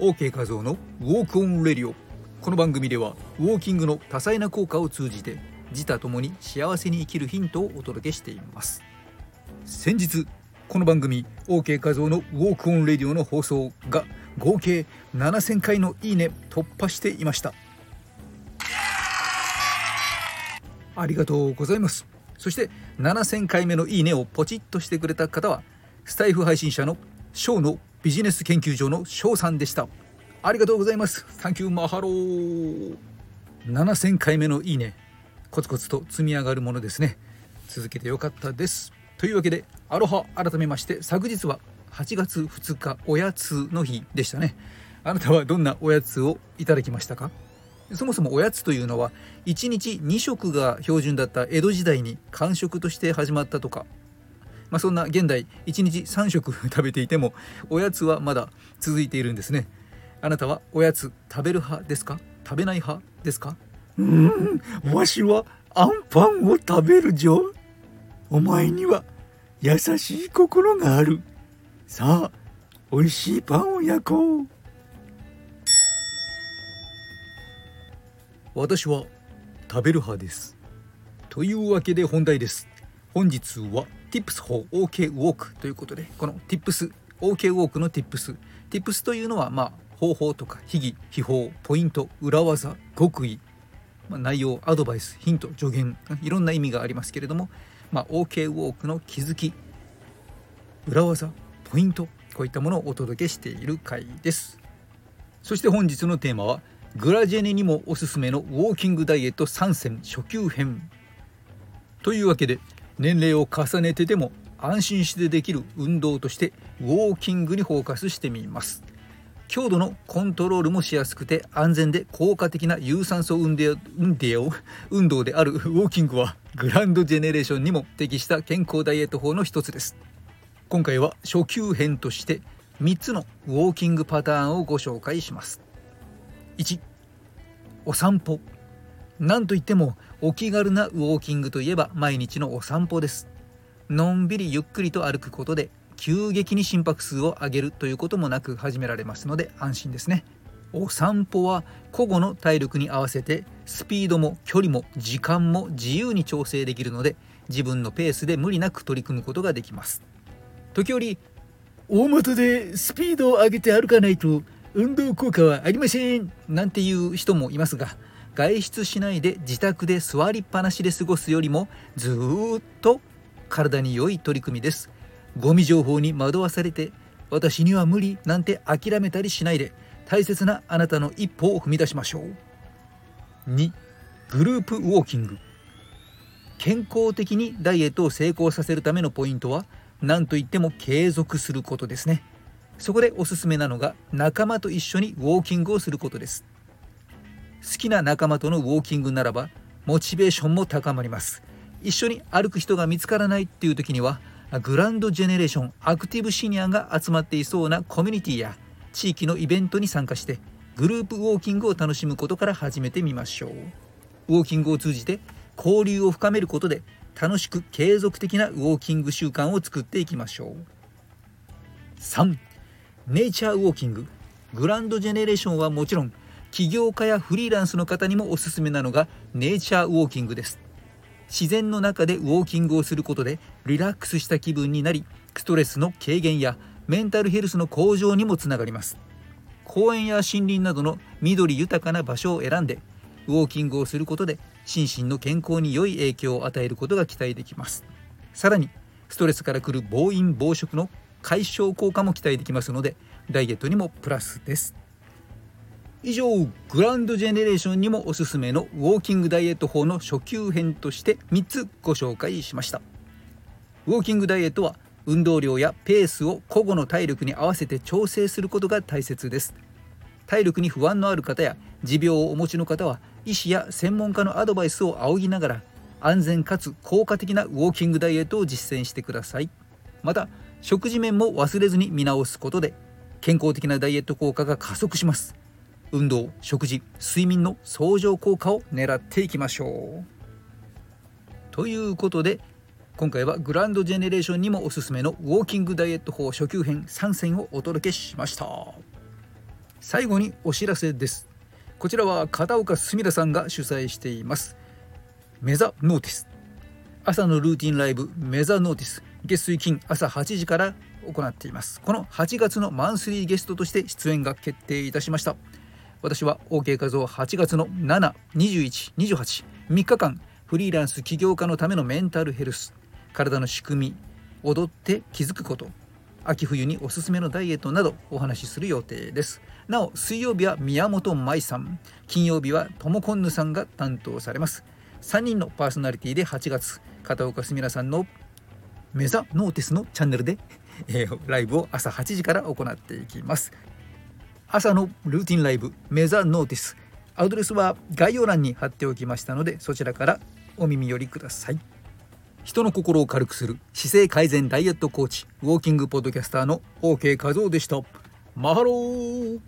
OK 画像の Walk on Radio この番組ではウォーキングの多彩な効果を通じて自他ともに幸せに生きるヒントをお届けしています。先日この番組 OK 画像の Walk on Radio の放送が合計7000回のいいね突破していました。ありがとうございます。そして7000回目のいいねをポチッとしてくれた方はスタエフ配信者のショーのビジネス研究所の翔さんでした。ありがとうございます。 Thank you Mahalo 7000回目のいいね。コツコツと積み上がるものですね。続けてよかったです。というわけでアロハ改めまして昨日は8月2日おやつの日でしたね。あなたはどんなおやつをいただきましたか？そもそもおやつというのは1日2食が標準だった江戸時代に間食として始まったとかまあ、そんな現代1日3食 食べていてもおやつはまだ続いているんですね。あなたはおやつ食べる派ですか？食べない派ですか？うんわしはアンパンを食べるじょお前には優しい心がある。さあ美味しいパンを焼こう。私は食べる派です。というわけで本題です。本日は Tips for OK Walk ということでこの Tips OK Walk の Tips Tips というのはまあ方法とか秘技秘宝ポイント裏技極意、まあ、内容アドバイスヒント助言いろんな意味がありますけれども、まあ、OK ウォークの気づき裏技ポイントこういったものをお届けしている回です。そして本日のテーマはグラジェネにもおすすめのウォーキングダイエット3選初級編。というわけで年齢を重ねてでも安心してできる運動としてウォーキングにフォーカスしてみます。強度のコントロールもしやすくて安全で効果的な有酸素運動運動であるウォーキングはグランドジェネレーションにも適した健康ダイエット法の一つです。今回は初級編として3つのウォーキングパターンをご紹介します。1お散歩。なんといってもお気軽なウォーキングといえば毎日のお散歩です。のんびりゆっくりと歩くことで急激に心拍数を上げるということもなく始められますので安心ですね。お散歩は個々の体力に合わせてスピードも距離も時間も自由に調整できるので自分のペースで無理なく取り組むことができます。時折大元でスピードを上げて歩かないと運動効果はありませんなんていう人もいますが外出しないで自宅で座りっぱなしで過ごすよりもずっと体に良い取り組みです。ゴミ情報に惑わされて私には無理なんて諦めたりしないで大切なあなたの一歩を踏み出しましょう。2グループウォーキング。健康的にダイエットを成功させるためのポイントは何といっても継続することですね。そこでおすすめなのが仲間と一緒にウォーキングをすることです。好きな仲間とのウォーキングならばモチベーションも高まります。一緒に歩く人が見つからないっていう時にはグランドジェネレーションアクティブシニアが集まっていそうなコミュニティや地域のイベントに参加してグループウォーキングを楽しむことから始めてみましょう。ウォーキングを通じて交流を深めることで楽しく継続的なウォーキング習慣を作っていきましょう。3ネイチャーウォーキンググランドジェネレーションはもちろん起業家やフリーランスの方にもおすすめなのがネイチャーウォーキングです。自然の中でウォーキングをすることでリラックスした気分になりストレスの軽減やメンタルヘルスの向上にもつながります。公園や森林などの緑豊かな場所を選んでウォーキングをすることで心身の健康に良い影響を与えることが期待できます。さらにストレスからくる暴飲暴食の解消効果も期待できますのでダイエットにもプラスです。以上グランドジェネレーションにもおすすめのウォーキングダイエット法の初級編として3つご紹介しました。ウォーキングダイエットは運動量やペースを個々の体力に合わせて調整することが大切です。体力に不安のある方や持病をお持ちの方は医師や専門家のアドバイスを仰ぎながら安全かつ効果的なウォーキングダイエットを実践してください。また食事面も忘れずに見直すことで健康的なダイエット効果が加速します。運動食事睡眠の相乗効果を狙っていきましょう。ということで今回はグランドジェネレーションにもおすすめのウォーキングダイエット法初級編3選をお届けしました。最後にお知らせです。こちらは片岡すみらさんが主催しています。メザノーティス。朝のルーティンライブメザノーティス。月水金朝8時から行っています。この8月のマンスリーゲストとして出演が決定いたしました。私は OK 画像8月の72128 3日間フリーランス起業家のためのメンタルヘルス体の仕組み踊って気づくこと秋冬におすすめのダイエットなどお話しする予定です。なお水曜日は宮本舞さん金曜日はともこんぬさんが担当されます。3人のパーソナリティで8月片岡すみらさんのメザノーティスのチャンネルで、えー、ライブを朝8時から行っていきます。朝のルーティンライブメザノーティス。アドレスは概要欄に貼っておきましたのでそちらからお耳寄りください。人の心を軽くする姿勢改善ダイエットコーチウォーキングポッドキャスターの OK 和夫でした。マハロー。